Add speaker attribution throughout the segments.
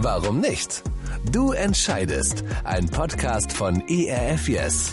Speaker 1: Warum nicht? Du entscheidest. Ein Podcast von ERF Yes.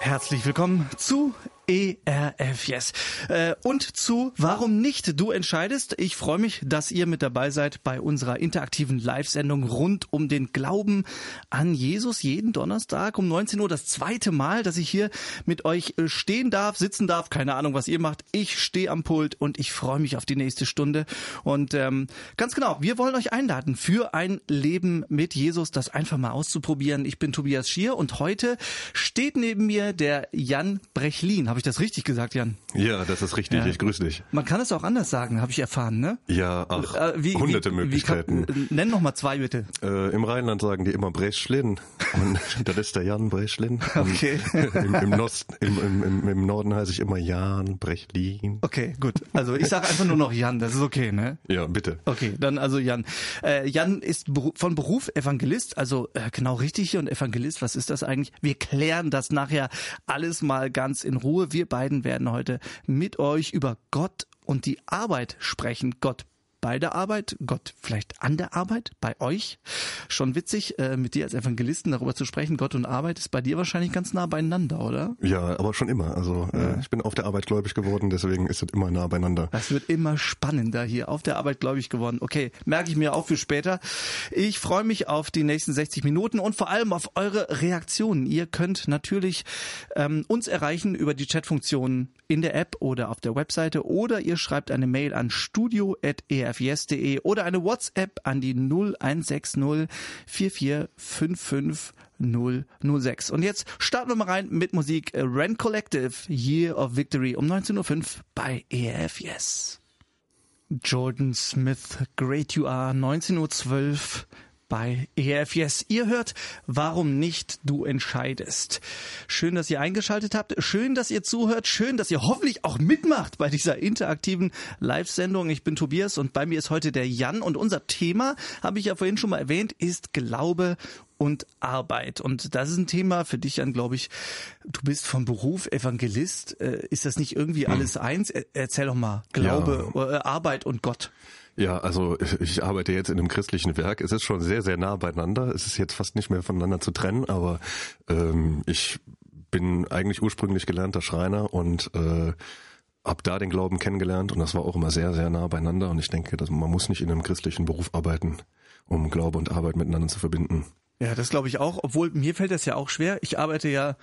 Speaker 2: Herzlich willkommen zu ERF Yes. Äh, und zu Warum nicht? Du entscheidest. Ich freue mich, dass ihr mit dabei seid bei unserer interaktiven Live-Sendung rund um den Glauben an Jesus. Jeden Donnerstag um 19 Uhr das zweite Mal, dass ich hier mit euch äh, stehen darf, sitzen darf. Keine Ahnung, was ihr macht. Ich stehe am Pult und ich freue mich auf die nächste Stunde. Und ähm, ganz genau, wir wollen euch einladen für ein Leben mit Jesus, das einfach mal auszuprobieren. Ich bin Tobias Schier und heute steht neben mir der Jan Brechlin. Habe ich das richtig gesagt, Jan?
Speaker 3: Ja, das ist richtig. Ja. Ich grüße dich.
Speaker 2: Man kann es auch anders sagen, habe ich erfahren, ne?
Speaker 3: Ja, ach, äh, wie, hunderte wie, Möglichkeiten.
Speaker 2: Wie kann, nenn noch mal zwei bitte.
Speaker 3: Äh, Im Rheinland sagen die immer Breschlin und das ist der Jan Breschlin.
Speaker 2: Okay.
Speaker 3: Im, im, Nost, im, im, Norden heiße ich immer Jan Brechlin.
Speaker 2: Okay, gut. Also ich sage einfach nur noch Jan, das ist okay, ne?
Speaker 3: Ja, bitte.
Speaker 2: Okay, dann also Jan. Äh, Jan ist von Beruf Evangelist, also äh, genau richtig und Evangelist, was ist das eigentlich? Wir klären das nachher alles mal ganz in Ruhe wir beiden werden heute mit euch über Gott und die Arbeit sprechen. Gott bei der Arbeit, Gott vielleicht an der Arbeit, bei euch. Schon witzig, äh, mit dir als Evangelisten darüber zu sprechen. Gott und Arbeit ist bei dir wahrscheinlich ganz nah beieinander, oder?
Speaker 3: Ja, aber schon immer. Also äh, ja. ich bin auf der Arbeit gläubig geworden, deswegen ist es immer nah beieinander.
Speaker 2: Das wird immer spannender hier. Auf der Arbeit gläubig geworden. Okay, merke ich mir auch für später. Ich freue mich auf die nächsten 60 Minuten und vor allem auf eure Reaktionen. Ihr könnt natürlich ähm, uns erreichen über die Chatfunktion in der App oder auf der Webseite oder ihr schreibt eine Mail an studio.er rfjes.de oder eine WhatsApp an die 0160 4455 006. Und jetzt starten wir mal rein mit Musik Rent Collective Year of Victory um 19.05 Uhr bei ERF Yes. Jordan Smith, Great You Are, 19.12 Uhr bei ERF Yes. Ihr hört, warum nicht du entscheidest. Schön, dass ihr eingeschaltet habt. Schön, dass ihr zuhört. Schön, dass ihr hoffentlich auch mitmacht bei dieser interaktiven Live-Sendung. Ich bin Tobias und bei mir ist heute der Jan und unser Thema, habe ich ja vorhin schon mal erwähnt, ist Glaube und Arbeit. Und das ist ein Thema für dich, Jan, glaube ich. Du bist vom Beruf Evangelist. Äh, ist das nicht irgendwie hm. alles hm. eins? Erzähl doch mal. Glaube, ja. Äh, Arbeit und Gott.
Speaker 3: Ja, also ich arbeite jetzt in einem christlichen Werk. Es ist schon sehr, sehr nah beieinander. Es ist jetzt fast nicht mehr voneinander zu trennen, aber ähm, ich bin eigentlich ursprünglich gelernter Schreiner und äh, hab da den Glauben kennengelernt und das war auch immer sehr, sehr nah beieinander. Und ich denke, dass man muss nicht in einem christlichen Beruf arbeiten, um Glaube und Arbeit miteinander zu verbinden.
Speaker 2: Ja, das glaube ich auch. Obwohl mir fällt das ja auch schwer. Ich arbeite ja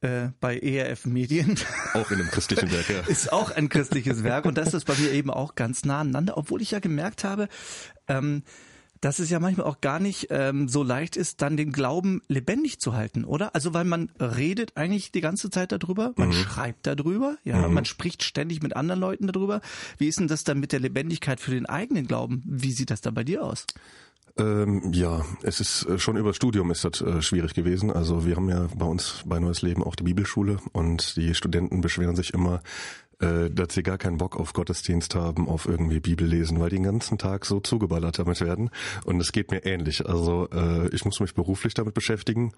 Speaker 2: äh, bei ERF Medien.
Speaker 3: Auch in einem christlichen Werk, ja.
Speaker 2: Ist auch ein christliches Werk und das ist bei mir eben auch ganz nah aneinander, obwohl ich ja gemerkt habe, ähm, dass es ja manchmal auch gar nicht ähm, so leicht ist, dann den Glauben lebendig zu halten, oder? Also weil man redet eigentlich die ganze Zeit darüber, man mhm. schreibt darüber, ja, mhm. man spricht ständig mit anderen Leuten darüber. Wie ist denn das dann mit der Lebendigkeit für den eigenen Glauben? Wie sieht das da bei dir aus?
Speaker 3: Ähm, ja, es ist äh, schon über Studium ist das äh, schwierig gewesen. Also wir haben ja bei uns bei Neues Leben auch die Bibelschule und die Studenten beschweren sich immer, äh, dass sie gar keinen Bock auf Gottesdienst haben, auf irgendwie Bibel lesen, weil die den ganzen Tag so zugeballert damit werden. Und es geht mir ähnlich. Also äh, ich muss mich beruflich damit beschäftigen.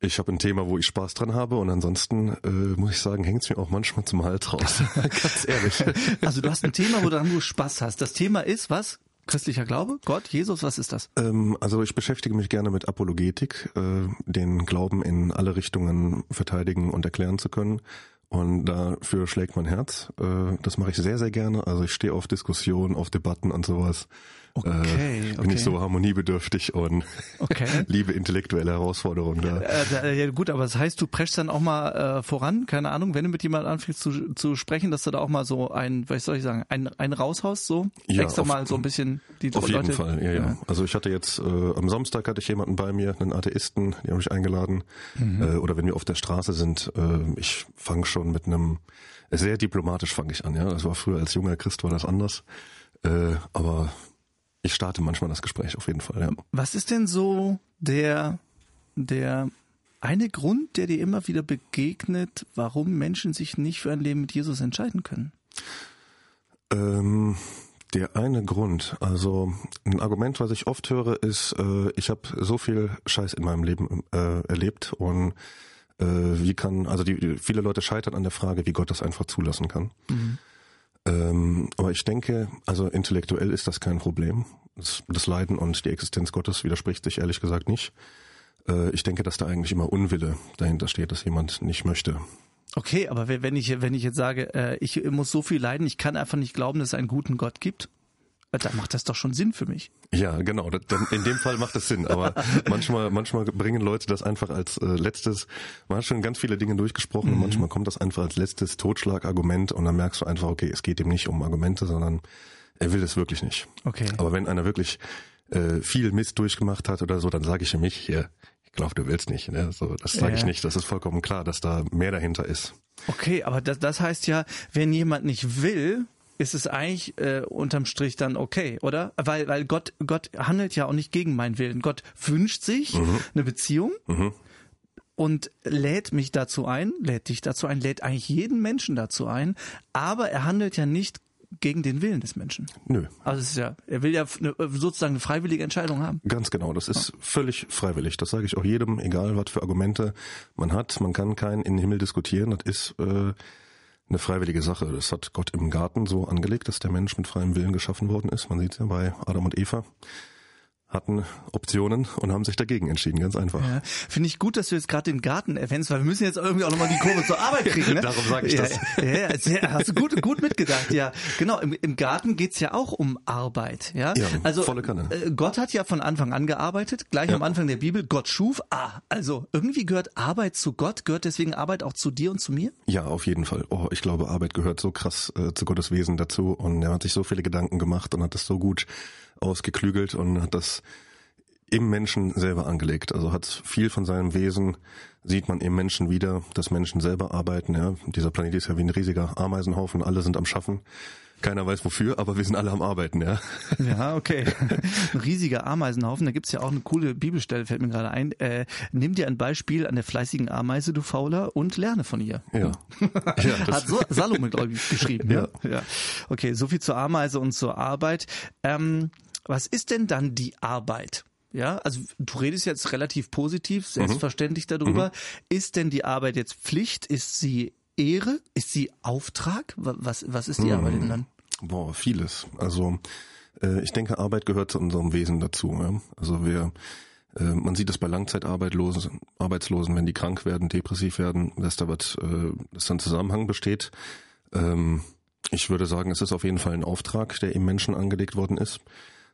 Speaker 3: Ich habe ein Thema, wo ich Spaß dran habe und ansonsten äh, muss ich sagen, hängt es mir auch manchmal zum Hals raus. Ganz ehrlich.
Speaker 2: Also du hast ein Thema, wo du Spaß hast. Das Thema ist was? Christlicher Glaube? Gott? Jesus? Was ist das?
Speaker 3: Ähm, also ich beschäftige mich gerne mit Apologetik, äh, den Glauben in alle Richtungen verteidigen und erklären zu können. Und dafür schlägt mein Herz. Äh, das mache ich sehr, sehr gerne. Also ich stehe auf Diskussionen, auf Debatten und sowas.
Speaker 2: Okay,
Speaker 3: äh, bin
Speaker 2: okay.
Speaker 3: ich so harmoniebedürftig und
Speaker 2: okay.
Speaker 3: liebe intellektuelle Herausforderungen da.
Speaker 2: Äh, ja, gut, aber das heißt, du preschst dann auch mal äh, voran, keine Ahnung, wenn du mit jemandem anfängst zu, zu sprechen, dass du da auch mal so ein, was soll ich sagen, ein, ein raushaust, so?
Speaker 3: Ja,
Speaker 2: Extra
Speaker 3: auf,
Speaker 2: mal so ein bisschen die
Speaker 3: Auf
Speaker 2: Leute.
Speaker 3: jeden Fall, ja, ja, ja. Also ich hatte jetzt, äh, am Samstag hatte ich jemanden bei mir, einen Atheisten, die habe ich eingeladen. Mhm. Äh, oder wenn wir auf der Straße sind, äh, ich fange schon mit einem, sehr diplomatisch fange ich an, ja. Das war früher als junger Christ war das anders. Äh, aber ich starte manchmal das Gespräch auf jeden Fall, ja.
Speaker 2: Was ist denn so der, der eine Grund, der dir immer wieder begegnet, warum Menschen sich nicht für ein Leben mit Jesus entscheiden können?
Speaker 3: Ähm, der eine Grund, also ein Argument, was ich oft höre, ist, äh, ich habe so viel Scheiß in meinem Leben äh, erlebt und äh, wie kann, also die, viele Leute scheitern an der Frage, wie Gott das einfach zulassen kann. Mhm. Ähm, aber ich denke, also intellektuell ist das kein Problem. Das, das Leiden und die Existenz Gottes widerspricht sich ehrlich gesagt nicht. Äh, ich denke, dass da eigentlich immer Unwille dahinter steht, dass jemand nicht möchte.
Speaker 2: Okay, aber wenn ich, wenn ich jetzt sage, äh, ich muss so viel leiden, ich kann einfach nicht glauben, dass es einen guten Gott gibt, äh, dann macht das doch schon Sinn für mich.
Speaker 3: Ja, genau. In dem Fall macht das Sinn. Aber manchmal, manchmal bringen Leute das einfach als äh, letztes. Man hat schon ganz viele Dinge durchgesprochen mhm. und manchmal kommt das einfach als letztes Totschlagargument und dann merkst du einfach, okay, es geht ihm nicht um Argumente, sondern er will es wirklich nicht.
Speaker 2: Okay.
Speaker 3: Aber wenn einer wirklich äh, viel Mist durchgemacht hat oder so, dann sage ich für mich hier, ich glaube, du willst nicht. Ne? So, das sage ja. ich nicht. Das ist vollkommen klar, dass da mehr dahinter ist.
Speaker 2: Okay, aber das, das heißt ja, wenn jemand nicht will, ist es eigentlich äh, unterm Strich dann okay, oder? Weil, weil Gott, Gott handelt ja auch nicht gegen meinen Willen. Gott wünscht sich mhm. eine Beziehung mhm. und lädt mich dazu ein, lädt dich dazu ein, lädt eigentlich jeden Menschen dazu ein, aber er handelt ja nicht gegen den Willen des Menschen.
Speaker 3: Nö.
Speaker 2: Also es ist ja, er will ja eine, sozusagen eine freiwillige Entscheidung haben.
Speaker 3: Ganz genau, das ist ja. völlig freiwillig. Das sage ich auch jedem, egal was für Argumente man hat. Man kann keinen in den Himmel diskutieren. Das ist äh, eine freiwillige Sache. Das hat Gott im Garten so angelegt, dass der Mensch mit freiem Willen geschaffen worden ist. Man sieht es ja bei Adam und Eva hatten Optionen und haben sich dagegen entschieden, ganz einfach. Ja,
Speaker 2: Finde ich gut, dass du jetzt gerade den Garten erwähnst, weil wir müssen jetzt irgendwie auch nochmal die Kurve zur Arbeit kriegen. Ne?
Speaker 3: Darum sage ich
Speaker 2: ja,
Speaker 3: das.
Speaker 2: Ja, sehr, hast du gut, gut mitgedacht, ja. Genau, im, im Garten geht's ja auch um Arbeit. Ja,
Speaker 3: ja
Speaker 2: also,
Speaker 3: volle Kanne.
Speaker 2: Äh, Gott hat ja von Anfang an gearbeitet, gleich am Anfang der Bibel, Gott schuf. Ah, also irgendwie gehört Arbeit zu Gott, gehört deswegen Arbeit auch zu dir und zu mir?
Speaker 3: Ja, auf jeden Fall. Oh, ich glaube, Arbeit gehört so krass äh, zu Gottes Wesen dazu und er hat sich so viele Gedanken gemacht und hat das so gut ausgeklügelt und hat das im Menschen selber angelegt. Also hat viel von seinem Wesen, sieht man im Menschen wieder, dass Menschen selber arbeiten. Ja. Dieser Planet ist ja wie ein riesiger Ameisenhaufen, alle sind am Schaffen. Keiner weiß wofür, aber wir sind alle am Arbeiten, ja.
Speaker 2: Ja, okay. Ein riesiger Ameisenhaufen. Da gibt's ja auch eine coole Bibelstelle, fällt mir gerade ein. Äh, nimm dir ein Beispiel an der fleißigen Ameise, du Fauler, und lerne von ihr.
Speaker 3: Ja.
Speaker 2: ja Hat so Salome, glaube ich, geschrieben. Ja. ja. Okay, so viel zur Ameise und zur Arbeit. Ähm, was ist denn dann die Arbeit? Ja, also du redest jetzt relativ positiv, selbstverständlich mhm. darüber. Mhm. Ist denn die Arbeit jetzt Pflicht? Ist sie Ehre? Ist sie Auftrag? Was, was ist die mhm. Arbeit denn dann?
Speaker 3: Boah, vieles. Also äh, ich denke, Arbeit gehört zu unserem Wesen dazu. Ja? Also wir äh, man sieht es bei Langzeitarbeitslosen, Arbeitslosen, wenn die krank werden, depressiv werden, dass da was, äh, dass da ein Zusammenhang besteht. Ähm, ich würde sagen, es ist auf jeden Fall ein Auftrag, der im Menschen angelegt worden ist.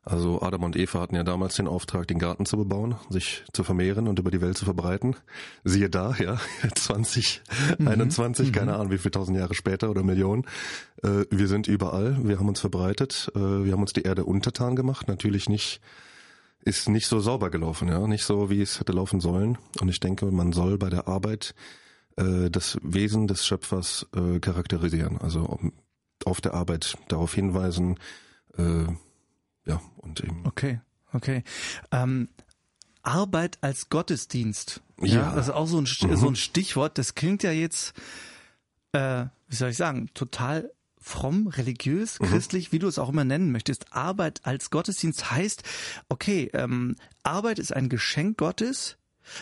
Speaker 3: Also Adam und Eva hatten ja damals den Auftrag, den Garten zu bebauen, sich zu vermehren und über die Welt zu verbreiten. Siehe da, ja, 20, mhm. 21, mhm. keine Ahnung, wie viele tausend Jahre später oder Millionen. Äh, wir sind überall, wir haben uns verbreitet, äh, wir haben uns die Erde untertan gemacht, natürlich nicht ist nicht so sauber gelaufen, ja, nicht so, wie es hätte laufen sollen. Und ich denke, man soll bei der Arbeit äh, das Wesen des Schöpfers äh, charakterisieren, also auf der Arbeit darauf hinweisen, äh, ja, und eben.
Speaker 2: Okay, okay. Ähm, Arbeit als Gottesdienst. Ja. ja. Das ist auch so ein, mhm. so ein Stichwort. Das klingt ja jetzt, äh, wie soll ich sagen, total fromm, religiös, mhm. christlich, wie du es auch immer nennen möchtest. Arbeit als Gottesdienst heißt, okay, ähm, Arbeit ist ein Geschenk Gottes.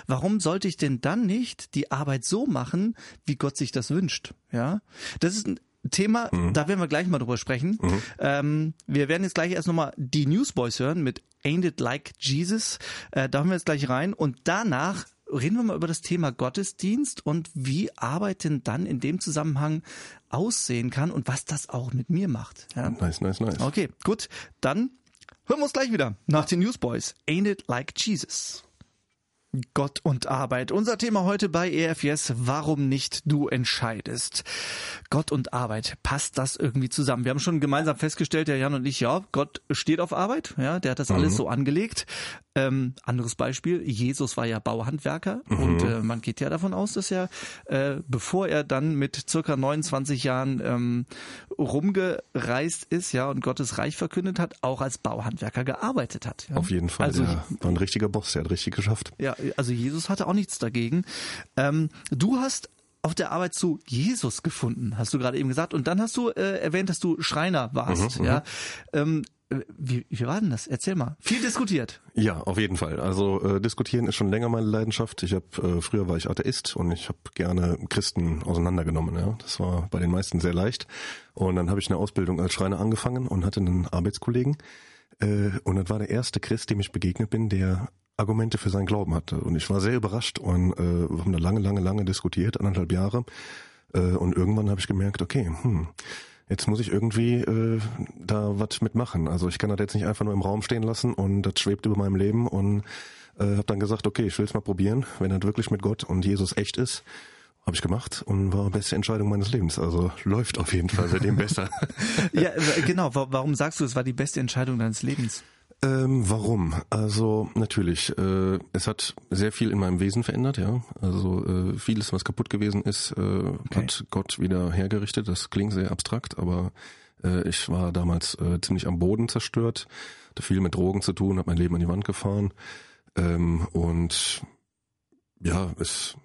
Speaker 2: Warum sollte ich denn dann nicht die Arbeit so machen, wie Gott sich das wünscht? Ja, das ist ein Thema, mhm. da werden wir gleich mal drüber sprechen. Mhm. Ähm, wir werden jetzt gleich erst nochmal die Newsboys hören mit Ain't It Like Jesus. Äh, da haben wir jetzt gleich rein und danach reden wir mal über das Thema Gottesdienst und wie Arbeit denn dann in dem Zusammenhang aussehen kann und was das auch mit mir macht.
Speaker 3: Ja? Nice, nice, nice.
Speaker 2: Okay, gut. Dann hören wir uns gleich wieder nach den Newsboys. Ain't It Like Jesus. Gott und Arbeit. Unser Thema heute bei EFS, warum nicht du entscheidest. Gott und Arbeit, passt das irgendwie zusammen? Wir haben schon gemeinsam festgestellt, der Jan und ich, ja, Gott steht auf Arbeit, ja, der hat das mhm. alles so angelegt. Ähm, anderes Beispiel, Jesus war ja Bauhandwerker mhm. und äh, man geht ja davon aus, dass er, äh, bevor er dann mit circa 29 Jahren ähm, rumgereist ist, ja, und Gottes Reich verkündet hat, auch als Bauhandwerker gearbeitet hat. Ja?
Speaker 3: Auf jeden Fall, also, der war ein richtiger Boss, der hat richtig geschafft.
Speaker 2: Ja, also Jesus hatte auch nichts dagegen. Ähm, du hast auf der Arbeit zu Jesus gefunden, hast du gerade eben gesagt. Und dann hast du äh, erwähnt, dass du Schreiner warst. Mhm, ja. Mhm. Ähm, wie, wie war denn das? Erzähl mal. Viel diskutiert.
Speaker 3: Ja, auf jeden Fall. Also äh, diskutieren ist schon länger meine Leidenschaft. Ich habe äh, früher war ich Atheist und ich habe gerne Christen auseinandergenommen. Ja, das war bei den meisten sehr leicht. Und dann habe ich eine Ausbildung als Schreiner angefangen und hatte einen Arbeitskollegen, Äh, und das war der erste Christ, dem ich begegnet bin, der Argumente für seinen Glauben hatte. Und ich war sehr überrascht und äh, wir haben da lange, lange, lange diskutiert, anderthalb Jahre. Äh, und irgendwann habe ich gemerkt, okay, hm, jetzt muss ich irgendwie äh, da was mitmachen. Also ich kann das jetzt nicht einfach nur im Raum stehen lassen und das schwebt über meinem Leben und äh, habe dann gesagt, okay, ich will es mal probieren, wenn das wirklich mit Gott und Jesus echt ist. Habe ich gemacht und war beste Entscheidung meines Lebens. Also läuft auf jeden Fall seitdem besser.
Speaker 2: ja, genau. Warum sagst du, es war die beste Entscheidung deines Lebens?
Speaker 3: Ähm, warum? Also natürlich, äh, es hat sehr viel in meinem Wesen verändert, ja. Also äh, vieles, was kaputt gewesen ist, äh, okay. hat Gott wieder hergerichtet. Das klingt sehr abstrakt, aber äh, ich war damals äh, ziemlich am Boden zerstört, hatte viel mit Drogen zu tun, habe mein Leben an die Wand gefahren ähm, und ja, es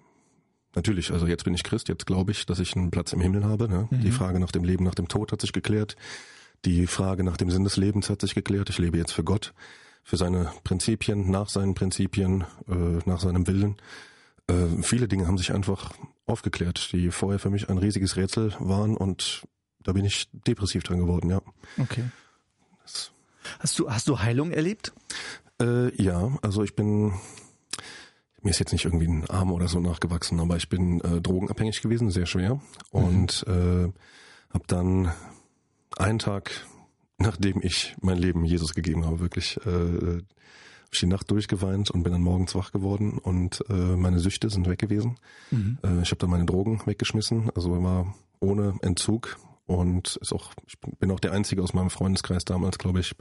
Speaker 3: Natürlich, also jetzt bin ich Christ, jetzt glaube ich, dass ich einen Platz im Himmel habe. Ne? Mhm. Die Frage nach dem Leben, nach dem Tod hat sich geklärt. Die Frage nach dem Sinn des Lebens hat sich geklärt. Ich lebe jetzt für Gott, für seine Prinzipien, nach seinen Prinzipien, äh, nach seinem Willen. Äh, viele Dinge haben sich einfach aufgeklärt, die vorher für mich ein riesiges Rätsel waren und da bin ich depressiv dran geworden, ja.
Speaker 2: Okay. Das hast du, hast du Heilung erlebt?
Speaker 3: Äh, ja, also ich bin mir ist jetzt nicht irgendwie ein Arm oder so nachgewachsen, aber ich bin äh, drogenabhängig gewesen, sehr schwer. Und mhm. äh, habe dann einen Tag, nachdem ich mein Leben Jesus gegeben habe, wirklich äh, ich die Nacht durchgeweint und bin dann morgens wach geworden und äh, meine Süchte sind weg gewesen. Mhm. Äh, ich habe dann meine Drogen weggeschmissen, also war ohne Entzug und ist auch, ich bin auch der Einzige aus meinem Freundeskreis damals, glaube ich,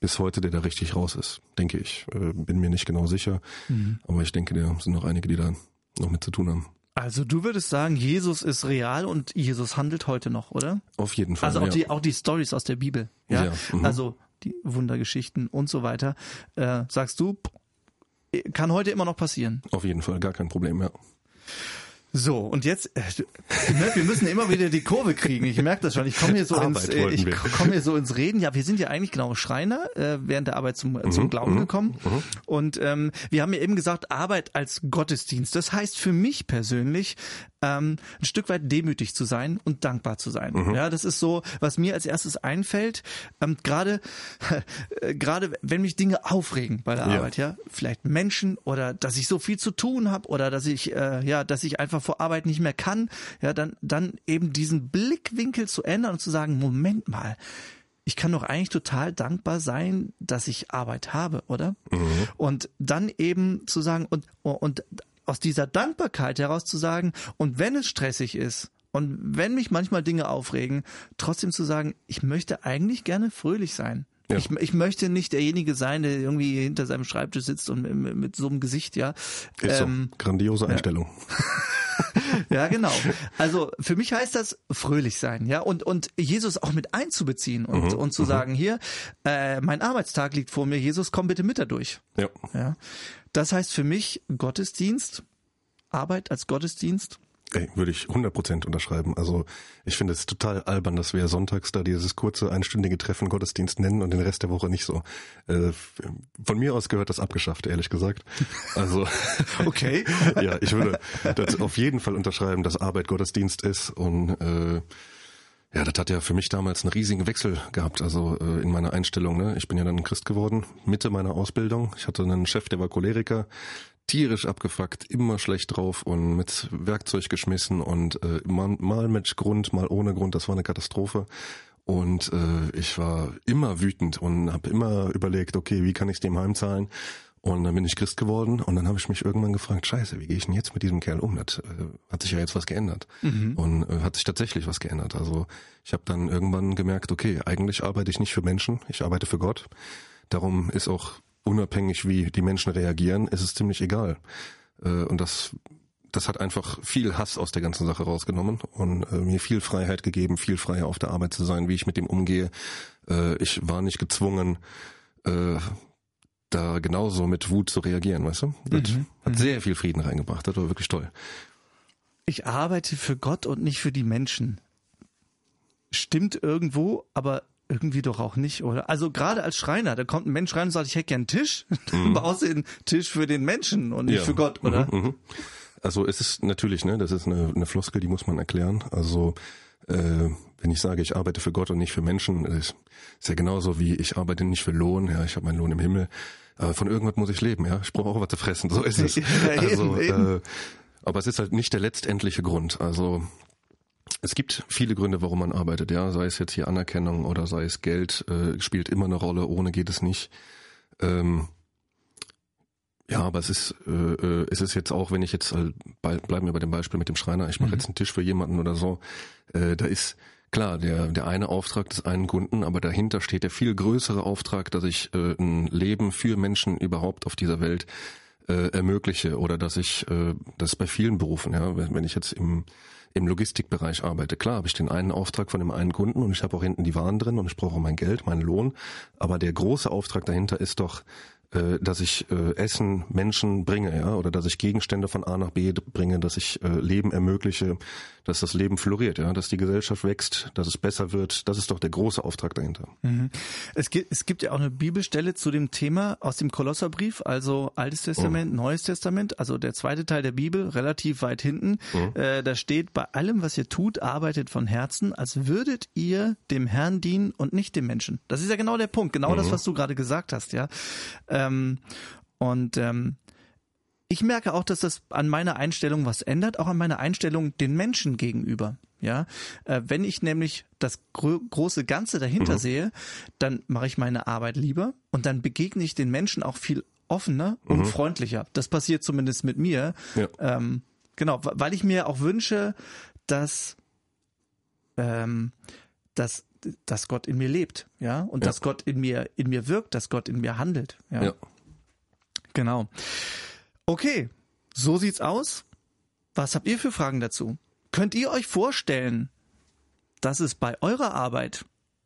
Speaker 3: bis heute, der da richtig raus ist, denke ich. Äh, bin mir nicht genau sicher, mhm. aber ich denke, da sind noch einige, die da noch mit zu tun haben.
Speaker 2: Also du würdest sagen, Jesus ist real und Jesus handelt heute noch, oder?
Speaker 3: Auf jeden Fall.
Speaker 2: Also auch
Speaker 3: ja.
Speaker 2: die auch die Stories aus der Bibel, ja. ja mhm. Also die Wundergeschichten und so weiter. Äh, sagst du, kann heute immer noch passieren?
Speaker 3: Auf jeden Fall, gar kein Problem, ja.
Speaker 2: So, und jetzt, ne, wir müssen immer wieder die Kurve kriegen. Ich merke das schon. Ich komme hier so ins, äh, ich komme hier so ins Reden. Ja, wir sind ja eigentlich genau Schreiner äh, während der Arbeit zum, mhm, zum Glauben mhm, gekommen. Mhm. Und ähm, wir haben ja eben gesagt, Arbeit als Gottesdienst. Das heißt für mich persönlich, ähm, ein Stück weit demütig zu sein und dankbar zu sein. Mhm. Ja, das ist so, was mir als erstes einfällt. Ähm, gerade, äh, gerade wenn mich Dinge aufregen bei der ja. Arbeit, ja, vielleicht Menschen oder dass ich so viel zu tun habe oder dass ich, äh, ja, dass ich einfach vor Arbeit nicht mehr kann, ja, dann, dann eben diesen Blickwinkel zu ändern und zu sagen, Moment mal, ich kann doch eigentlich total dankbar sein, dass ich Arbeit habe, oder? Mhm. Und dann eben zu sagen, und, und aus dieser Dankbarkeit heraus zu sagen, und wenn es stressig ist, und wenn mich manchmal Dinge aufregen, trotzdem zu sagen, ich möchte eigentlich gerne fröhlich sein. Ja. Ich, ich möchte nicht derjenige sein, der irgendwie hinter seinem Schreibtisch sitzt und mit, mit so einem Gesicht, ja.
Speaker 3: Ist ähm, so. Grandiose Einstellung.
Speaker 2: Ja. ja, genau. Also für mich heißt das fröhlich sein, ja, und und Jesus auch mit einzubeziehen und mhm, und zu mhm. sagen, hier, äh, mein Arbeitstag liegt vor mir, Jesus, komm bitte mit da durch.
Speaker 3: Ja.
Speaker 2: ja. Das heißt für mich Gottesdienst, Arbeit als Gottesdienst
Speaker 3: Ey, würde ich 100% unterschreiben. Also ich finde es total albern, dass wir sonntags da dieses kurze einstündige Treffen Gottesdienst nennen und den Rest der Woche nicht so. Äh, von mir aus gehört das abgeschafft, ehrlich gesagt. Also
Speaker 2: okay.
Speaker 3: ja, ich würde das auf jeden Fall unterschreiben, dass Arbeit Gottesdienst ist und äh, ja, das hat ja für mich damals einen riesigen Wechsel gehabt, also äh, in meiner Einstellung. Ne? Ich bin ja dann Christ geworden, Mitte meiner Ausbildung. Ich hatte einen Chef, der war Choleriker, tierisch abgefuckt, immer schlecht drauf und mit Werkzeug geschmissen und äh, mal, mal mit Grund, mal ohne Grund. Das war eine Katastrophe. Und äh, ich war immer wütend und habe immer überlegt, okay, wie kann ich dem heimzahlen? Und dann bin ich Christ geworden und dann habe ich mich irgendwann gefragt, scheiße, wie gehe ich denn jetzt mit diesem Kerl um? Das äh, hat sich ja jetzt was geändert. Mhm. Und äh, hat sich tatsächlich was geändert. Also ich habe dann irgendwann gemerkt, okay, eigentlich arbeite ich nicht für Menschen, ich arbeite für Gott. Darum ist auch unabhängig, wie die Menschen reagieren, ist es ziemlich egal. Äh, und das, das hat einfach viel Hass aus der ganzen Sache rausgenommen und äh, mir viel Freiheit gegeben, viel freier auf der Arbeit zu sein, wie ich mit dem umgehe. Äh, ich war nicht gezwungen, da genauso mit Wut zu reagieren, weißt du? Das mhm. hat mhm. sehr viel Frieden reingebracht. Das war wirklich toll.
Speaker 2: Ich arbeite für Gott und nicht für die Menschen. Stimmt irgendwo, aber irgendwie doch auch nicht, oder? Also gerade als Schreiner, da kommt ein Mensch rein und sagt, ich hätte gern einen Tisch. Mhm. Du baust den Tisch für den Menschen und nicht ja. für Gott, oder? Mhm, mhm.
Speaker 3: Also es ist natürlich, ne, das ist eine, eine Floskel, die muss man erklären. Also äh, wenn ich sage, ich arbeite für Gott und nicht für Menschen, ist, ist ja genauso wie ich arbeite nicht für Lohn, ja, ich habe meinen Lohn im Himmel. Aber von irgendwas muss ich leben, ja. Ich brauche auch was zu fressen, so ist es. Also, äh, aber es ist halt nicht der letztendliche Grund. Also es gibt viele Gründe, warum man arbeitet, ja, sei es jetzt hier Anerkennung oder sei es Geld, äh, spielt immer eine Rolle, ohne geht es nicht. Ähm, ja, aber es ist, äh, äh es ist jetzt auch, wenn ich jetzt, äh, bleiben wir bei dem Beispiel mit dem Schreiner, ich mache mhm. jetzt einen Tisch für jemanden oder so, äh, da ist klar der, der eine Auftrag des einen Kunden, aber dahinter steht der viel größere Auftrag, dass ich äh, ein Leben für Menschen überhaupt auf dieser Welt äh, ermögliche oder dass ich, äh, das bei vielen Berufen, ja, wenn, wenn ich jetzt im im Logistikbereich arbeite. Klar habe ich den einen Auftrag von dem einen Kunden und ich habe auch hinten die Waren drin und ich brauche mein Geld, meinen Lohn. Aber der große Auftrag dahinter ist doch, äh, dass ich äh, Essen Menschen bringe, ja, oder dass ich Gegenstände von A nach B bringe, dass ich äh, Leben ermögliche, dass das Leben floriert, ja, dass die Gesellschaft wächst, dass es besser wird. Das ist doch der große Auftrag dahinter.
Speaker 2: Mhm. Es gibt es gibt ja auch eine Bibelstelle zu dem Thema aus dem Kolosserbrief, also Altes Testament, mhm. Neues Testament, also der zweite Teil der Bibel, relativ weit hinten. Mhm. Äh, da steht: Bei allem, was ihr tut, arbeitet von Herzen, als würdet ihr dem Herrn dienen und nicht dem Menschen. Das ist ja genau der Punkt, genau das, mhm. was du gerade gesagt hast, ja. Äh, ähm, und ähm, ich merke auch, dass das an meiner Einstellung was ändert, auch an meiner Einstellung den Menschen gegenüber. Ja, äh, wenn ich nämlich das gro große Ganze dahinter mhm. sehe, dann mache ich meine Arbeit lieber und dann begegne ich den Menschen auch viel offener mhm. und freundlicher. Das passiert zumindest mit mir. Ja. Ähm, genau, weil ich mir auch wünsche, dass ähm, dass dass Gott in mir lebt, ja, und ja. dass Gott in mir in mir wirkt, dass Gott in mir handelt, ja. ja. Genau. Okay, so sieht's aus. Was habt ihr für Fragen dazu? Könnt ihr euch vorstellen, dass es bei eurer Arbeit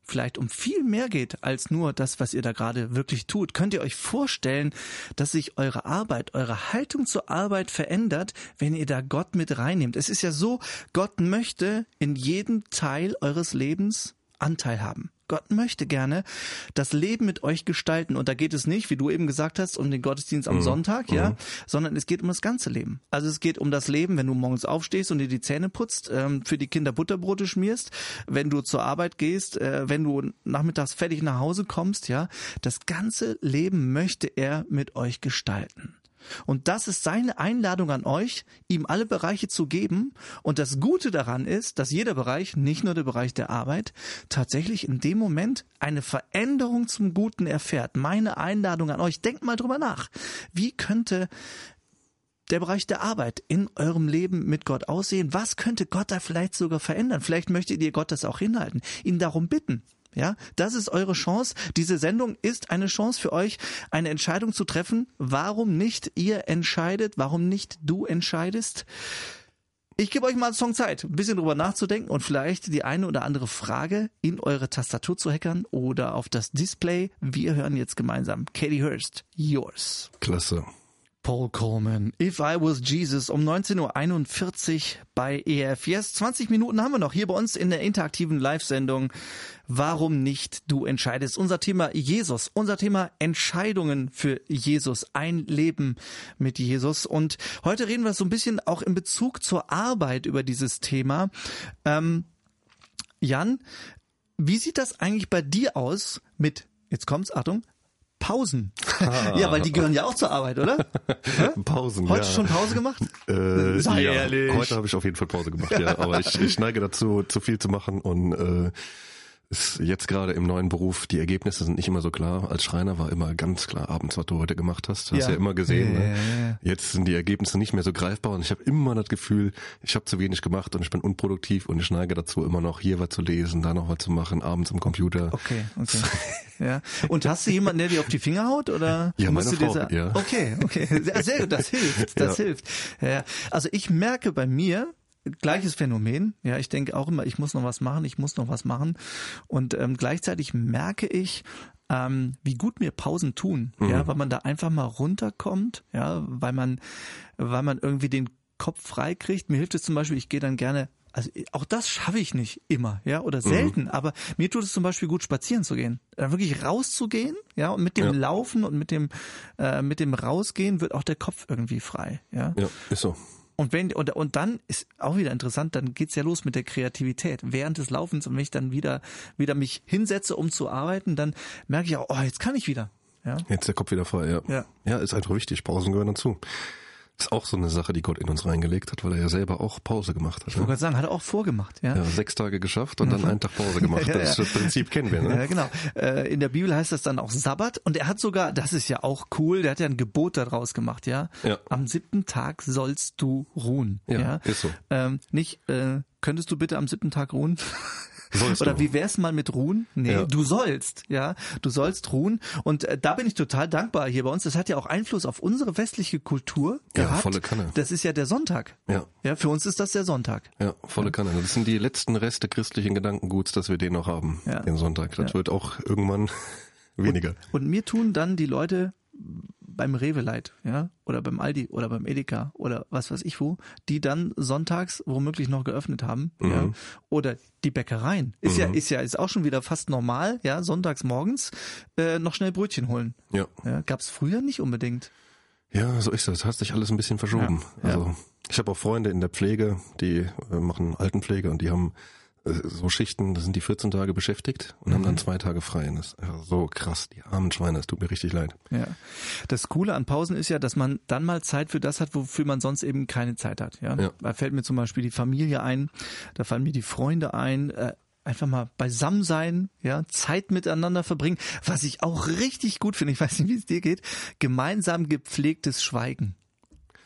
Speaker 2: vielleicht um viel mehr geht als nur das, was ihr da gerade wirklich tut. Könnt ihr euch vorstellen, dass sich eure Arbeit, eure Haltung zur Arbeit verändert, wenn ihr da Gott mit reinnehmt? Es ist ja so, Gott möchte in jedem Teil eures Lebens Anteil haben. Gott möchte gerne das Leben mit euch gestalten. Und da geht es nicht, wie du eben gesagt hast, um den Gottesdienst am mhm. Sonntag, ja, mhm. sondern es geht um das ganze Leben. Also es geht um das Leben, wenn du morgens aufstehst und dir die Zähne putzt, ähm, für die Kinder Butterbrote schmierst, wenn du zur Arbeit gehst, äh, wenn du nachmittags fertig nach Hause kommst, ja. Das ganze Leben möchte er mit euch gestalten. Und das ist seine Einladung an euch, ihm alle Bereiche zu geben. Und das Gute daran ist, dass jeder Bereich, nicht nur der Bereich der Arbeit, tatsächlich in dem Moment eine Veränderung zum Guten erfährt. Meine Einladung an euch, denkt mal drüber nach. Wie könnte der Bereich der Arbeit in eurem Leben mit Gott aussehen? Was könnte Gott da vielleicht sogar verändern? Vielleicht möchtet ihr Gott das auch hinhalten, ihn darum bitten. Ja, das ist eure Chance. Diese Sendung ist eine Chance für euch, eine Entscheidung zu treffen. Warum nicht ihr entscheidet? Warum nicht du entscheidest? Ich gebe euch mal einen Song Zeit, ein bisschen drüber nachzudenken und vielleicht die eine oder andere Frage in eure Tastatur zu hackern oder auf das Display. Wir hören jetzt gemeinsam Katie Hurst, Yours.
Speaker 3: Klasse.
Speaker 2: Paul Coleman, If I Was Jesus um 19.41 Uhr bei EF. Yes, 20 Minuten haben wir noch hier bei uns in der interaktiven Live-Sendung. Warum nicht du entscheidest? Unser Thema Jesus, unser Thema Entscheidungen für Jesus, ein Leben mit Jesus. Und heute reden wir so ein bisschen auch in Bezug zur Arbeit über dieses Thema. Ähm, Jan, wie sieht das eigentlich bei dir aus mit, jetzt kommt's, Achtung, Pausen. ja, weil die gehören ja auch zur Arbeit, oder?
Speaker 3: Pausen.
Speaker 2: Heute
Speaker 3: ja.
Speaker 2: schon Pause gemacht?
Speaker 3: Äh, Sei ja, ehrlich. Heute habe ich auf jeden Fall Pause gemacht, ja. Aber ich, ich neige dazu, zu viel zu machen und äh, ist jetzt gerade im neuen Beruf, die Ergebnisse sind nicht immer so klar. Als Schreiner war immer ganz klar abends, was du heute gemacht hast. Hast ja, ja immer gesehen. Ja, ne? ja, jetzt sind die Ergebnisse nicht mehr so greifbar und ich habe immer das Gefühl, ich habe zu wenig gemacht und ich bin unproduktiv und ich neige dazu, immer noch hier was zu lesen, da noch was zu machen, abends im Computer.
Speaker 2: Okay, okay. ja. Und hast du jemanden, der dir auf die Finger haut oder
Speaker 3: ja, musst meine
Speaker 2: du
Speaker 3: Frau, ja.
Speaker 2: Okay, okay. Sehr gut, das hilft, das hilft. Ja. Also ich merke bei mir, gleiches Phänomen. Ja, ich denke auch immer, ich muss noch was machen, ich muss noch was machen. Und ähm, gleichzeitig merke ich, ähm, wie gut mir Pausen tun. Mhm. Ja, weil man da einfach mal runterkommt. Ja, weil man, weil man irgendwie den Kopf frei kriegt. Mir hilft es zum Beispiel, ich gehe dann gerne also auch das schaffe ich nicht immer, ja, oder mhm. selten, mhm. aber mir tut es zum Beispiel gut, spazieren zu gehen. Dann wirklich rauszugehen, ja, und mit dem ja. Laufen und mit dem, äh, mit dem Rausgehen wird auch der Kopf irgendwie frei, ja.
Speaker 3: Ja, ist so.
Speaker 2: Und wenn und, und dann ist auch wieder interessant, dann geht's ja los mit der Kreativität während des Laufens und wenn ich dann wieder wieder mich hinsetze, um zu arbeiten, dann merke ich auch, oh, jetzt kann ich wieder. Ja.
Speaker 3: Jetzt der Kopf wieder frei, ja.
Speaker 2: Ja.
Speaker 3: Ja, ist einfach wichtig. Pausen gehören dazu. Ist auch so eine Sache, die Gott in uns reingelegt hat, weil er ja selber auch Pause gemacht hat.
Speaker 2: Ich wollte gerade sagen, hat er auch vorgemacht, ja.
Speaker 3: Ja, sechs Tage geschafft und dann einen Tag Pause gemacht.
Speaker 2: Ja,
Speaker 3: Das,
Speaker 2: ja.
Speaker 3: das Prinzip kennen wir, ne?
Speaker 2: Ja, genau. Äh, in der Bibel heißt das dann auch Sabbat und er hat sogar, das ist ja auch cool, der hat ja ein Gebot daraus gemacht, ja.
Speaker 3: Ja.
Speaker 2: Am siebten Tag sollst du ruhen.
Speaker 3: Ja,
Speaker 2: Ja,
Speaker 3: ist so.
Speaker 2: Ähm, nicht, äh, könntest du bitte am siebten Tag ruhen? Oder
Speaker 3: du.
Speaker 2: wie wär's mal mit ruhen? Nee,
Speaker 3: Ja.
Speaker 2: du sollst, ja. Du sollst ruhen. Und äh, da bin ich total dankbar hier bei uns. Das hat ja auch Einfluss auf unsere westliche Kultur
Speaker 3: Ja,
Speaker 2: gehabt.
Speaker 3: volle Kanne.
Speaker 2: Das ist ja der Sonntag.
Speaker 3: Ja.
Speaker 2: Ja, für uns ist das der Sonntag.
Speaker 3: Ja, volle Kanne. Das sind die letzten Reste christlichen Gedankenguts, dass wir den noch haben,
Speaker 2: Ja.
Speaker 3: den Sonntag. Das
Speaker 2: Ja.
Speaker 3: wird auch irgendwann weniger.
Speaker 2: Und mir tun dann die Leute beim Rewe leid, ja, oder beim Aldi oder beim Edeka oder was weiß ich wo, die dann sonntags womöglich noch geöffnet haben, ja, oder die Bäckereien. Ist ja, ist ja, ist auch schon wieder fast normal, ja, sonntags morgens äh, noch schnell Brötchen holen.
Speaker 3: Ja.
Speaker 2: Ja, gab's früher nicht unbedingt.
Speaker 3: Ja, so ist das. Hat sich alles ein bisschen verschoben.
Speaker 2: Ja, ja.
Speaker 3: Also ich habe auch Freunde in der Pflege, die äh, machen Altenpflege und die haben so Schichten, da sind die 14 Tage beschäftigt und haben dann zwei Tage frei. Und das ist einfach so krass, die armen Schweine, es tut mir richtig leid.
Speaker 2: Ja. Das Coole an Pausen ist ja, dass man dann mal Zeit für das hat, wofür man sonst eben keine Zeit hat. Ja.
Speaker 3: Ja.
Speaker 2: Da fällt mir zum Beispiel die Familie ein, da fallen mir die Freunde ein, äh, einfach mal beisammen sein, ja, Zeit miteinander verbringen, was ich auch richtig gut finde, ich weiß nicht, wie es dir geht, gemeinsam gepflegtes Schweigen.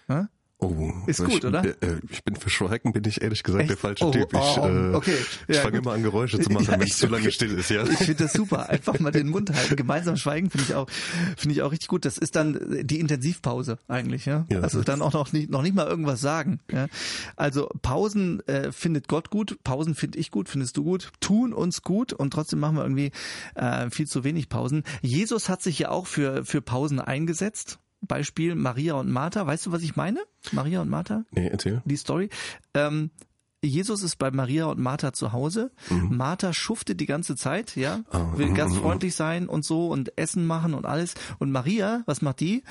Speaker 2: Ja?
Speaker 3: Oh,
Speaker 2: Ist
Speaker 3: ich,
Speaker 2: gut, oder?
Speaker 3: Äh, ich bin für Schweigen bin ich ehrlich gesagt der
Speaker 2: Echt?
Speaker 3: falsche
Speaker 2: Oh,
Speaker 3: Typ. Ich,
Speaker 2: oh,
Speaker 3: äh,
Speaker 2: okay.
Speaker 3: ich
Speaker 2: Ja,
Speaker 3: fange immer an Geräusche zu machen,
Speaker 2: Ja,
Speaker 3: wenn es zu lange
Speaker 2: okay.
Speaker 3: still ist, ja.
Speaker 2: Ich finde das super. Einfach mal den Mund halten. Gemeinsam schweigen finde ich auch, finde ich auch richtig gut. Das ist dann die Intensivpause eigentlich, ja.
Speaker 3: Ja,
Speaker 2: also dann auch noch nicht, noch nicht mal irgendwas sagen. Ja? Also Pausen äh, findet Gott gut, Pausen finde ich gut, findest du gut, tun uns gut und trotzdem machen wir irgendwie äh, viel zu wenig Pausen. Jesus hat sich ja auch für für Pausen eingesetzt. Beispiel Maria und Martha. Weißt du, was ich meine? Maria und Martha?
Speaker 3: Nee, erzähl.
Speaker 2: die Story. Ähm, Jesus ist bei Maria und Martha zu Hause. Martha schuftet die ganze Zeit, ja,
Speaker 3: Mhm. Ah,
Speaker 2: will
Speaker 3: mhm,
Speaker 2: ganz
Speaker 3: mhm,
Speaker 2: freundlich sein und so und Essen machen und alles. Und Maria, was macht die?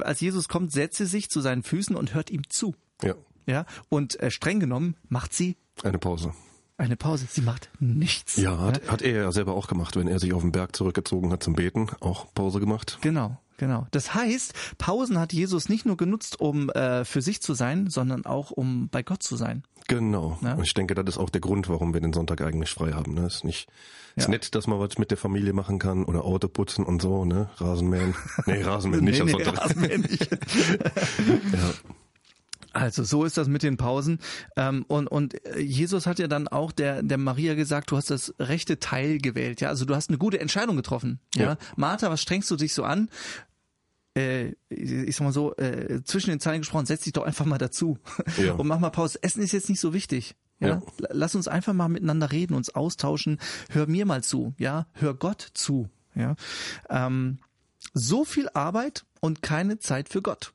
Speaker 2: Als Jesus kommt, setzt sie sich zu seinen Füßen und hört ihm zu,
Speaker 3: Ja,
Speaker 2: ja. Und äh, streng genommen macht sie
Speaker 3: eine Pause.
Speaker 2: eine Pause. Sie macht nichts.
Speaker 3: Ja, hat, hat er ja selber auch gemacht, wenn er sich auf den Berg zurückgezogen hat zum Beten, auch Pause gemacht.
Speaker 2: Genau, genau. Das heißt, Pausen hat Jesus nicht nur genutzt, um äh, für sich zu sein, sondern auch um bei Gott zu sein.
Speaker 3: Genau.
Speaker 2: Ja.
Speaker 3: Und ich denke, das ist auch der Grund, warum wir den Sonntag eigentlich frei haben. Ne? Ist nicht, ist
Speaker 2: Ja.
Speaker 3: nett, dass man was mit der Familie machen kann oder Auto putzen und so, ne? Rasenmähen. Nee, Rasenmähen nicht
Speaker 2: Nee,
Speaker 3: am
Speaker 2: nee,
Speaker 3: Sonntag.
Speaker 2: Rasenmähen nicht.
Speaker 3: Ja.
Speaker 2: Also so ist das mit den Pausen. Ähm, und, und äh, Jesus hat ja dann auch der, der Maria gesagt, du hast das rechte Teil gewählt. Ja, also du hast eine gute Entscheidung getroffen. Ja.
Speaker 3: Ja.
Speaker 2: Martha, was strengst du dich so an? Äh, ich sag mal so, äh, zwischen den Zeilen gesprochen, setz dich doch einfach mal dazu
Speaker 3: Ja.
Speaker 2: und mach mal Pause. Essen ist jetzt nicht so wichtig. Ja?
Speaker 3: Ja.
Speaker 2: Lass uns einfach mal miteinander reden, uns austauschen. Hör mir mal zu, ja, hör Gott zu. Ja, ähm, so viel Arbeit und keine Zeit für Gott.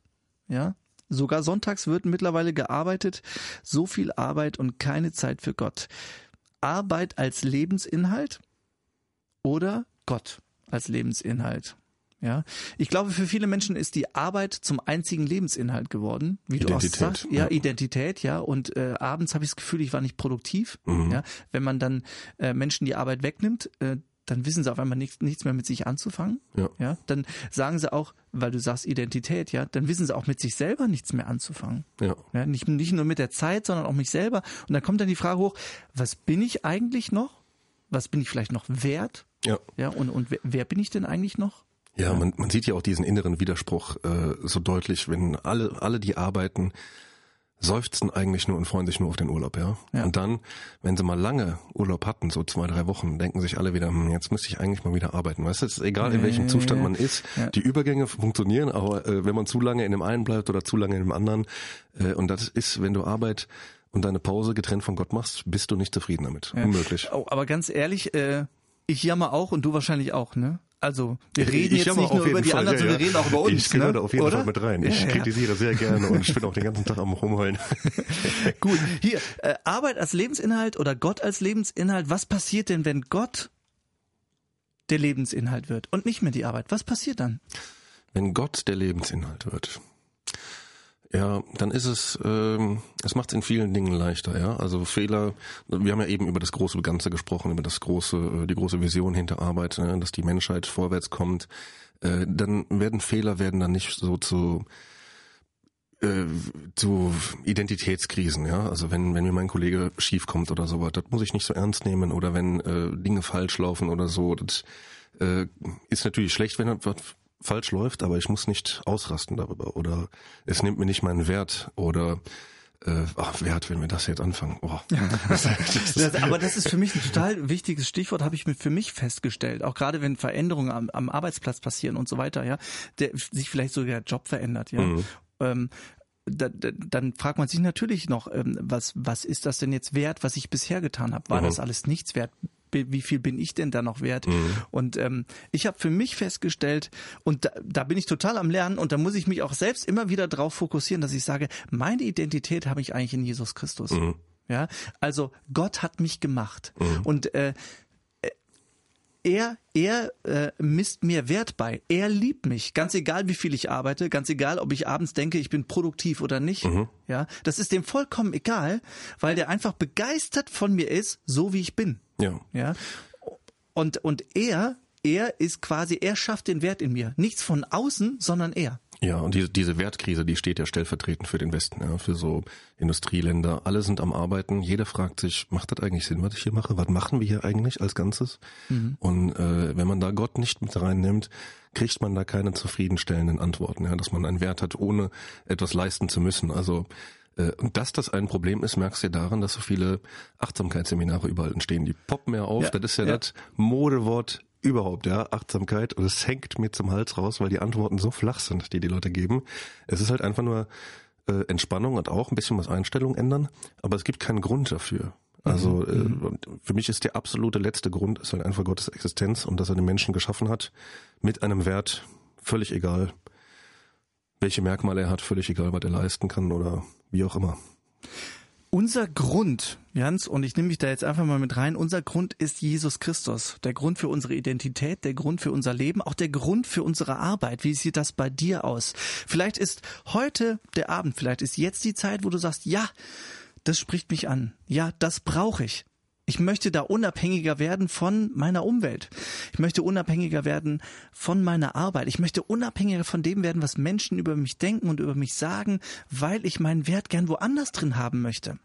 Speaker 2: Ja, sogar sonntags wird mittlerweile gearbeitet. So viel Arbeit und keine Zeit für Gott. Arbeit als Lebensinhalt oder Gott als Lebensinhalt. Ja, ich glaube, für viele Menschen ist die Arbeit zum einzigen Lebensinhalt geworden, wie du auch
Speaker 3: Identität,
Speaker 2: sagst. Ja,
Speaker 3: ja.
Speaker 2: Identität, ja. Und äh, abends habe ich das Gefühl, ich war nicht produktiv.
Speaker 3: Mhm.
Speaker 2: Ja, wenn man dann äh, Menschen die Arbeit wegnimmt, äh, dann wissen sie auf einmal nichts, nichts mehr mit sich anzufangen.
Speaker 3: Ja.
Speaker 2: Ja, dann sagen sie auch, weil du sagst Identität, ja, dann wissen sie auch mit sich selber nichts mehr anzufangen.
Speaker 3: Ja.
Speaker 2: Ja, nicht, nicht nur mit der Zeit, sondern auch mich selber. Und dann kommt dann die Frage hoch, was bin ich eigentlich noch? Was bin ich vielleicht noch wert?
Speaker 3: Ja.
Speaker 2: Ja, und, und wer, wer bin ich denn eigentlich noch?
Speaker 3: Ja, man, man sieht ja auch diesen inneren Widerspruch äh, so deutlich, wenn alle, alle, die arbeiten, seufzen eigentlich nur und freuen sich nur auf den Urlaub, ja?
Speaker 2: Ja.
Speaker 3: Und dann, wenn sie mal lange Urlaub hatten, so zwei, drei Wochen, denken sich alle wieder, hm, jetzt müsste ich eigentlich mal wieder arbeiten. Weißt du, es ist egal, in welchem Zustand man ist,
Speaker 2: Ja.
Speaker 3: die Übergänge funktionieren, aber äh, wenn man zu lange in dem einen bleibt oder zu lange in dem anderen, äh, und das ist, wenn du Arbeit und deine Pause getrennt von Gott machst, bist du nicht zufrieden damit. Unmöglich.
Speaker 2: Oh, aber ganz ehrlich, äh, ich jammer auch und du wahrscheinlich auch, ne? Also, wir reden
Speaker 3: ich
Speaker 2: jetzt nicht nur über die
Speaker 3: Fall,
Speaker 2: anderen,
Speaker 3: ja,
Speaker 2: sondern wir
Speaker 3: ja.
Speaker 2: reden auch über uns.
Speaker 3: Ich gehöre
Speaker 2: ne?
Speaker 3: da auf jeden
Speaker 2: Oder?
Speaker 3: Fall mit rein. Ich
Speaker 2: Ja, ja.
Speaker 3: kritisiere sehr gerne und ich bin auch den ganzen Tag am Rumheulen.
Speaker 2: Gut, hier, äh, Arbeit als Lebensinhalt oder Gott als Lebensinhalt. Was passiert denn, wenn Gott der Lebensinhalt wird und nicht mehr die Arbeit? Was passiert dann?
Speaker 3: Wenn Gott der Lebensinhalt wird. Ja, dann ist es, ähm, es macht es in vielen Dingen leichter, ja. Also Fehler, wir haben ja eben über das große Ganze gesprochen, über das große, äh, die große Vision hinter Arbeit, ne, dass die Menschheit vorwärts kommt. Äh, dann werden Fehler werden dann nicht so zu äh, zu Identitätskrisen, ja. Also wenn, wenn mir mein Kollege schief kommt oder sowas, das muss ich nicht so ernst nehmen. Oder wenn äh, Dinge falsch laufen oder so, das äh, ist natürlich schlecht, wenn etwas falsch läuft, aber ich muss nicht ausrasten darüber. Oder es nimmt mir nicht meinen Wert oder äh, ach, Wert, wenn wir das jetzt anfangen. Oh.
Speaker 2: das, das, aber das ist für mich ein total wichtiges Stichwort, habe ich mir für mich festgestellt. Auch gerade wenn Veränderungen am, am Arbeitsplatz passieren und so weiter, ja, der sich vielleicht sogar der Job verändert, ja. Mhm ähm, da, da, dann fragt man sich natürlich noch, ähm, was, was ist das denn jetzt wert, was ich bisher getan habe? War mhm. das alles nichts wert? Wie viel bin ich denn da noch wert? Mhm. Und ähm, ich habe für mich festgestellt, und da, da bin ich total am Lernen, und da muss ich mich auch selbst immer wieder drauf fokussieren, dass ich sage, meine Identität habe ich eigentlich in Jesus Christus. Mhm. Ja, also Gott hat mich gemacht. Mhm. Und äh, er, er äh, misst mir Wert bei. Er liebt mich, ganz egal, wie viel ich arbeite, ganz egal, ob ich abends denke, ich bin produktiv oder nicht. Mhm. Ja, das ist dem vollkommen egal, weil der einfach begeistert von mir ist, so wie ich bin.
Speaker 3: Ja.
Speaker 2: Ja. Und und er, er ist quasi, er schafft den Wert in mir, nichts von außen, sondern er.
Speaker 3: Ja, und diese, diese Wertkrise, die steht ja stellvertretend für den Westen, ja, für so Industrieländer. Alle sind am Arbeiten. Jeder fragt sich, macht das eigentlich Sinn, was ich hier mache? Was machen wir hier eigentlich als Ganzes? Mhm. Und äh, wenn man da Gott nicht mit reinnimmt, kriegt man da keine zufriedenstellenden Antworten, ja, dass man einen Wert hat, ohne etwas leisten zu müssen. Also und dass das ein Problem ist, merkst du ja daran, dass so viele Achtsamkeitsseminare überall entstehen. Die poppen ja auf. Ja, das ist ja, ja. das Modewort überhaupt, ja, Achtsamkeit. Und es hängt mir zum Hals raus, weil die Antworten so flach sind, die die Leute geben. Es ist halt einfach nur äh, Entspannung und auch ein bisschen was Einstellung ändern, aber es gibt keinen Grund dafür. Also mhm. äh, für mich ist der absolute letzte Grund ist halt einfach Gottes Existenz und dass er den Menschen geschaffen hat mit einem Wert, völlig egal, welche Merkmale er hat, völlig egal, was er leisten kann oder wie auch immer.
Speaker 2: Unser Grund, Jans, und ich nehme mich da jetzt einfach mal mit rein, unser Grund ist Jesus Christus. Der Grund für unsere Identität, der Grund für unser Leben, auch der Grund für unsere Arbeit. Wie sieht das bei dir aus? Vielleicht ist heute der Abend, vielleicht ist jetzt die Zeit, wo du sagst, ja, das spricht mich an. Ja, das brauche ich. Ich möchte da unabhängiger werden von meiner Umwelt. Ich möchte unabhängiger werden von meiner Arbeit. Ich möchte unabhängiger von dem werden, was Menschen über mich denken und über mich sagen, weil ich meinen Wert gern woanders drin haben möchte.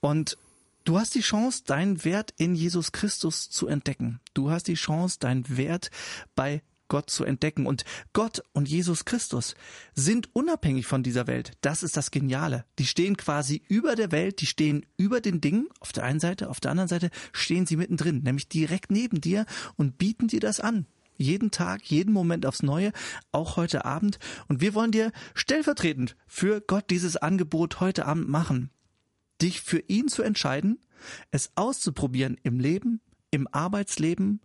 Speaker 2: Und du hast die Chance, deinen Wert in Jesus Christus zu entdecken. Du hast die Chance, deinen Wert bei Gott zu entdecken. Und Gott und Jesus Christus sind unabhängig von dieser Welt. Das ist das Geniale. Die stehen quasi über der Welt, die stehen über den Dingen auf der einen Seite, auf der anderen Seite stehen sie mittendrin, nämlich direkt neben dir und bieten dir das an. Jeden Tag, jeden Moment aufs Neue, auch heute Abend. Und wir wollen dir stellvertretend für Gott dieses Angebot heute Abend machen. Dich für ihn zu entscheiden, es auszuprobieren im Leben, im Arbeitsleben,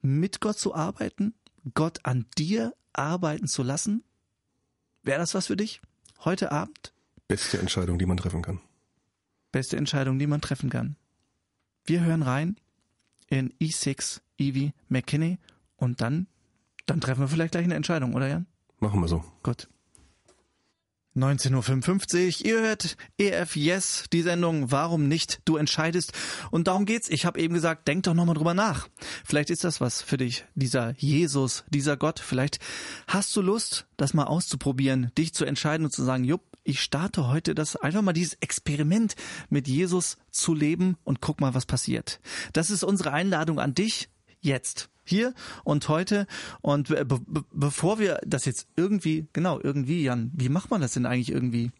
Speaker 2: mit Gott zu arbeiten Gott an dir arbeiten zu lassen? Wäre das was für dich? Heute Abend?
Speaker 3: Beste Entscheidung, die man treffen kann.
Speaker 2: Beste Entscheidung, die man treffen kann. Wir hören rein in E6 Evie McKinney und dann, dann treffen wir vielleicht gleich eine Entscheidung, oder Jan?
Speaker 3: Machen wir so.
Speaker 2: Gut. 19.55 Uhr, ihr hört EF Yes, die Sendung Warum nicht? Du entscheidest. Und darum geht's. Ich habe eben gesagt, denk doch nochmal drüber nach. Vielleicht ist das was für dich, dieser Jesus, dieser Gott. Vielleicht hast du Lust, das mal auszuprobieren, dich zu entscheiden und zu sagen, jupp, ich starte heute das, einfach mal dieses Experiment mit Jesus zu leben und guck mal, was passiert. Das ist unsere Einladung an dich jetzt hier und heute. Und be be bevor wir das jetzt irgendwie, genau, irgendwie, Jan, wie macht man das denn eigentlich irgendwie?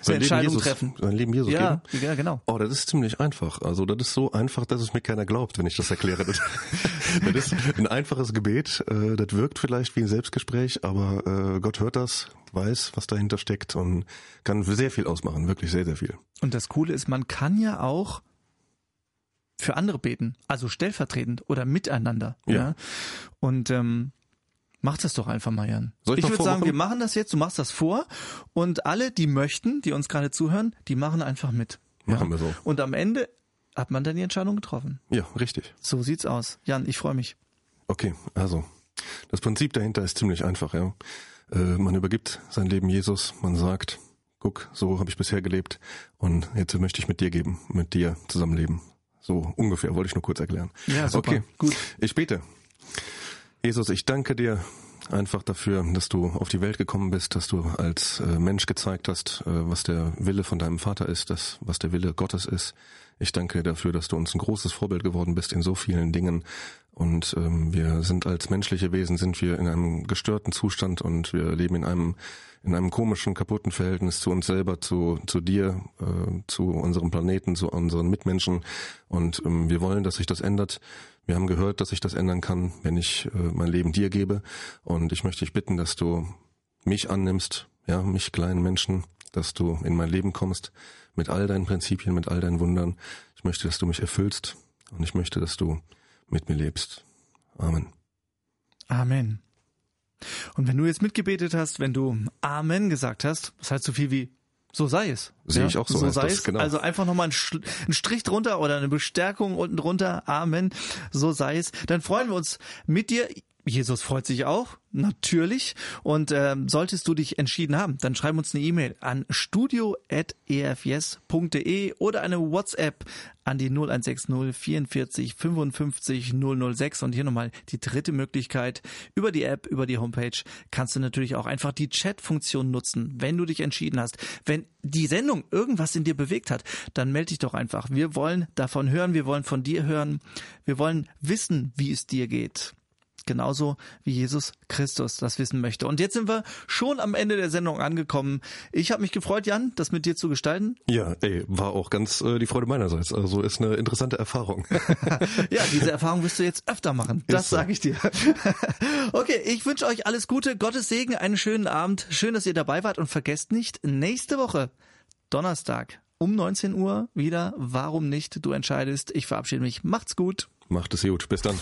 Speaker 3: so Entscheidung treffen. Sein Leben Jesus
Speaker 2: ja, geben? Ja, genau.
Speaker 3: Oh, das ist ziemlich einfach. Also das ist so einfach, dass es mir keiner glaubt, wenn ich das erkläre. das, ist ein einfaches Gebet. Äh, das wirkt vielleicht wie ein Selbstgespräch, aber äh, Gott hört das, weiß, was dahinter steckt und kann sehr viel ausmachen. Wirklich sehr, sehr viel.
Speaker 2: Und das Coole ist, man kann ja auch für andere beten, also stellvertretend oder miteinander. Ja. ja? Und ähm, Mach das doch einfach mal, Jan. Soll ich ich würde sagen, wir machen das jetzt, du machst das vor und alle, die möchten, die uns gerade zuhören, die machen einfach mit.
Speaker 3: Machen ja? wir so.
Speaker 2: Und am Ende hat man dann die Entscheidung getroffen.
Speaker 3: Ja, richtig.
Speaker 2: So sieht's aus. Jan, ich freue mich.
Speaker 3: Okay, also das Prinzip dahinter ist ziemlich einfach, ja. Äh, man übergibt sein Leben Jesus, man sagt, guck, so habe ich bisher gelebt und jetzt möchte ich mit dir geben, mit dir zusammenleben. So ungefähr, wollte ich nur kurz erklären.
Speaker 2: Ja, super.
Speaker 3: Okay,
Speaker 2: Gut.
Speaker 3: Ich bete. Jesus, ich danke dir einfach dafür, dass du auf die Welt gekommen bist, dass du als äh, Mensch gezeigt hast, äh, was der Wille von deinem Vater ist, das, was der Wille Gottes ist. Ich danke dafür, dass du uns ein großes Vorbild geworden bist in so vielen Dingen. Und ähm, wir sind als menschliche Wesen, sind wir in einem gestörten Zustand und wir leben in einem in einem komischen, kaputten Verhältnis zu uns selber, zu, zu dir, äh, zu unserem Planeten, zu unseren Mitmenschen. Und ähm, wir wollen, dass sich das ändert. Wir haben gehört, dass sich das ändern kann, wenn ich äh, mein Leben dir gebe. Und ich möchte dich bitten, dass du mich annimmst, ja, mich kleinen Menschen, dass du in mein Leben kommst mit all deinen Prinzipien, mit all deinen Wundern. Ich möchte, dass du mich erfüllst und ich möchte, dass du mit mir lebst. Amen.
Speaker 2: Amen. Und wenn du jetzt mitgebetet hast, wenn du Amen gesagt hast, das heißt so viel wie so sei es.
Speaker 3: Sehe ich auch so,
Speaker 2: so sei
Speaker 3: das,
Speaker 2: es.
Speaker 3: genau.
Speaker 2: Also einfach nochmal einen Strich drunter oder eine Bestärkung unten drunter. Amen. So sei es. Dann freuen wir uns mit dir. Jesus freut sich auch, natürlich. Und ähm, solltest du dich entschieden haben, dann schreib uns eine E-Mail an studio.efs.de oder eine WhatsApp an die 0160 44 55 006. Und hier nochmal die dritte Möglichkeit. Über die App, über die Homepage kannst du natürlich auch einfach die Chat-Funktion nutzen, wenn du dich entschieden hast. Wenn die Sendung irgendwas in dir bewegt hat, dann melde dich doch einfach. Wir wollen davon hören, wir wollen von dir hören, wir wollen wissen, wie es dir geht genauso wie Jesus Christus das wissen möchte. Und jetzt sind wir schon am Ende der Sendung angekommen. Ich habe mich gefreut, Jan, das mit dir zu gestalten.
Speaker 3: Ja, ey, war auch ganz äh, die Freude meinerseits. Also ist eine interessante Erfahrung.
Speaker 2: Ja, diese Erfahrung wirst du jetzt öfter machen. Das
Speaker 3: so.
Speaker 2: sage ich dir. Okay, ich wünsche euch alles Gute, Gottes Segen, einen schönen Abend. Schön, dass ihr dabei wart und vergesst nicht, nächste Woche, Donnerstag, um 19 Uhr wieder. Warum nicht? Du entscheidest. Ich verabschiede mich. Macht's gut.
Speaker 3: Macht es gut. Bis dann.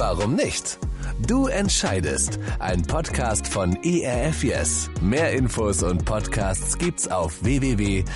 Speaker 1: Warum nicht? Du entscheidest. Ein Podcast von ERF. Mehr Infos und Podcasts gibt's auf www.erfyes.de.